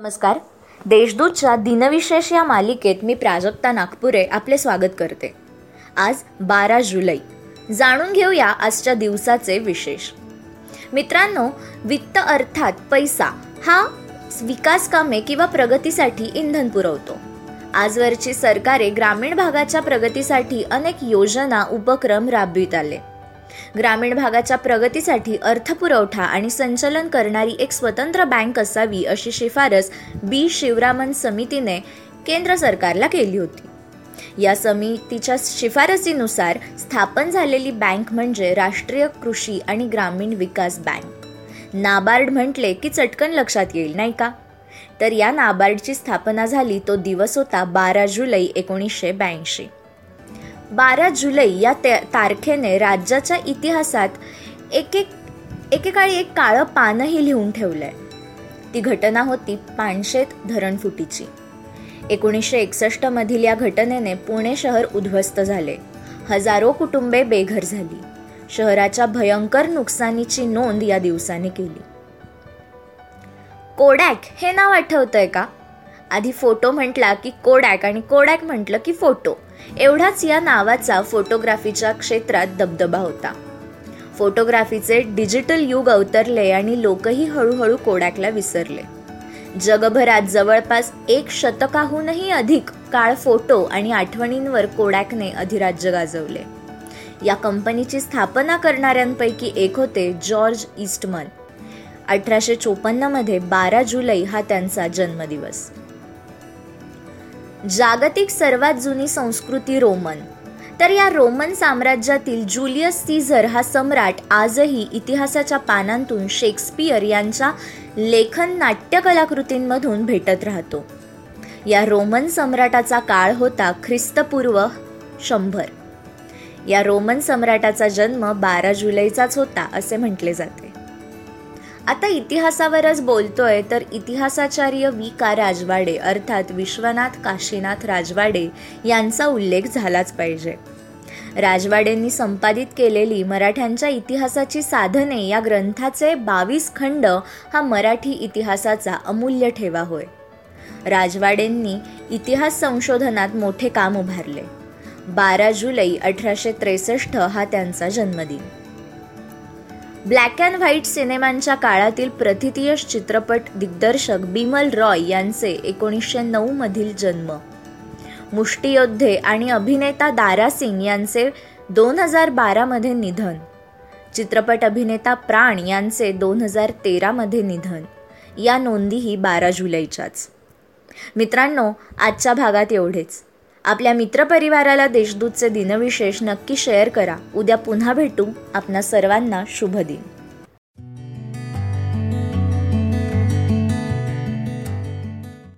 नमस्कार. देशदूतच्या दिनविशेष या मालिकेत मी प्राजक्ता नागपुरे आपले स्वागत करते. आज बारा जुलै. जाणून घेऊया आजच्या दिवसाचे विशेष. मित्रांनो वित्त अर्थात पैसा हा विकास कामे किंवा प्रगतीसाठी इंधन पुरवतो. आजवरची सरकारे ग्रामीण भागाच्या प्रगतीसाठी अनेक योजना उपक्रम राबवित आले. ग्रामीण भागाच्या प्रगतीसाठी अर्थपुरवठा आणि संचलन करणारी एक स्वतंत्र बँक असावी अशी शिफारस बी. शिवरामन समितीने केंद्र सरकारला केली होती. या समितीच्या शिफारसीनुसार स्थापन झालेली बँक म्हणजे राष्ट्रीय कृषी आणि ग्रामीण विकास बँक. नाबार्ड म्हटले की चटकन लक्षात येईल नाही का? तर या नाबार्डची स्थापना झाली तो दिवस होता बारा जुलै एकोणीसशे ब्याऐंशी. बारा जुलै या तारखेने राज्याच्या इतिहासात एक एक एकेकाळी एक काळं पानही लिहून ठेवलंय. ती घटना होती पानशेत धरणफुटीची. एकोणीसशे एकसष्ट मधील या घटनेने पुणे शहर उद्ध्वस्त झाले. हजारो कुटुंबे बेघर झाली. शहराच्या भयंकर नुकसानीची नोंद या दिवसाने केली. कोडॅक हे नाव आठवतंय का? आधी फोटो म्हटला की कोडॅक आणि कोडॅक म्हटलं की फोटो. एवढाच या नावाचा फोटोग्राफीच्या क्षेत्रात दबदबा होता. फोटोग्राफीचे डिजिटल युग अवतरले आणि लोकही हळूहळू कोडॅकला विसरले. जगभरात जवळपास एक शतकाहूनही अधिक काळ फोटो आणि आठवणींवर कोडॅकने अधिराज्य गाजवले. या कंपनीची स्थापना करणाऱ्यांपैकी एक होते जॉर्ज ईस्टमन. अठराशे चोपन्नमध्ये बारा जुलै हा त्यांचा जन्मदिवस. जागतिक सर्वात जुनी संस्कृती रोमन. तर या रोमन साम्राज्यातील जुलियस सीझर हा सम्राट आजही इतिहासाच्या पानांतून शेक्सपियर यांच्या लेखन नाट्यकलाकृतींमधून भेटत राहतो. या रोमन सम्राटाचा काळ होता ख्रिस्तपूर्व शंभर. या रोमन सम्राटाचा जन्म बारा जुलैचाच होता असे म्हटले जाते. आता इतिहासावरच बोलतोय तर इतिहासाचार्य वी का राजवाडे अर्थात विश्वनाथ काशीनाथ राजवाडे यांचा उल्लेख झालाच पाहिजे. राजवाडेंनी संपादित केलेली मराठ्यांच्या इतिहासाची साधने या ग्रंथाचे बावीस खंड हा मराठी इतिहासाचा अमूल्य ठेवा होय. राजवाडेंनी इतिहास संशोधनात मोठे काम उभारले. बारा जुलै अठराशे त्रेसष्ट हा त्यांचा जन्मदिन. ब्लॅक अँड व्हाईट सिनेमांच्या काळातील प्रथितीयश चित्रपट दिग्दर्शक बिमल रॉय यांचे एकोणीसशे नऊ मधील जन्म. मुष्टियोद्धे आणि अभिनेता दारा सिंग यांचे दोन हजार बारामध्ये निधन. चित्रपट अभिनेता प्राण यांचे दोन हजार तेरामध्ये निधन. या नोंदीही बारा जुलैच्याच. मित्रांनो आजच्या भागात एवढेच. आपल्या मित्रपरिवाराला देशदूतचे दिनविशेष नक्की शेअर करा. उद्या पुन्हा भेटू. आपणा सर्वांना शुभ दिन.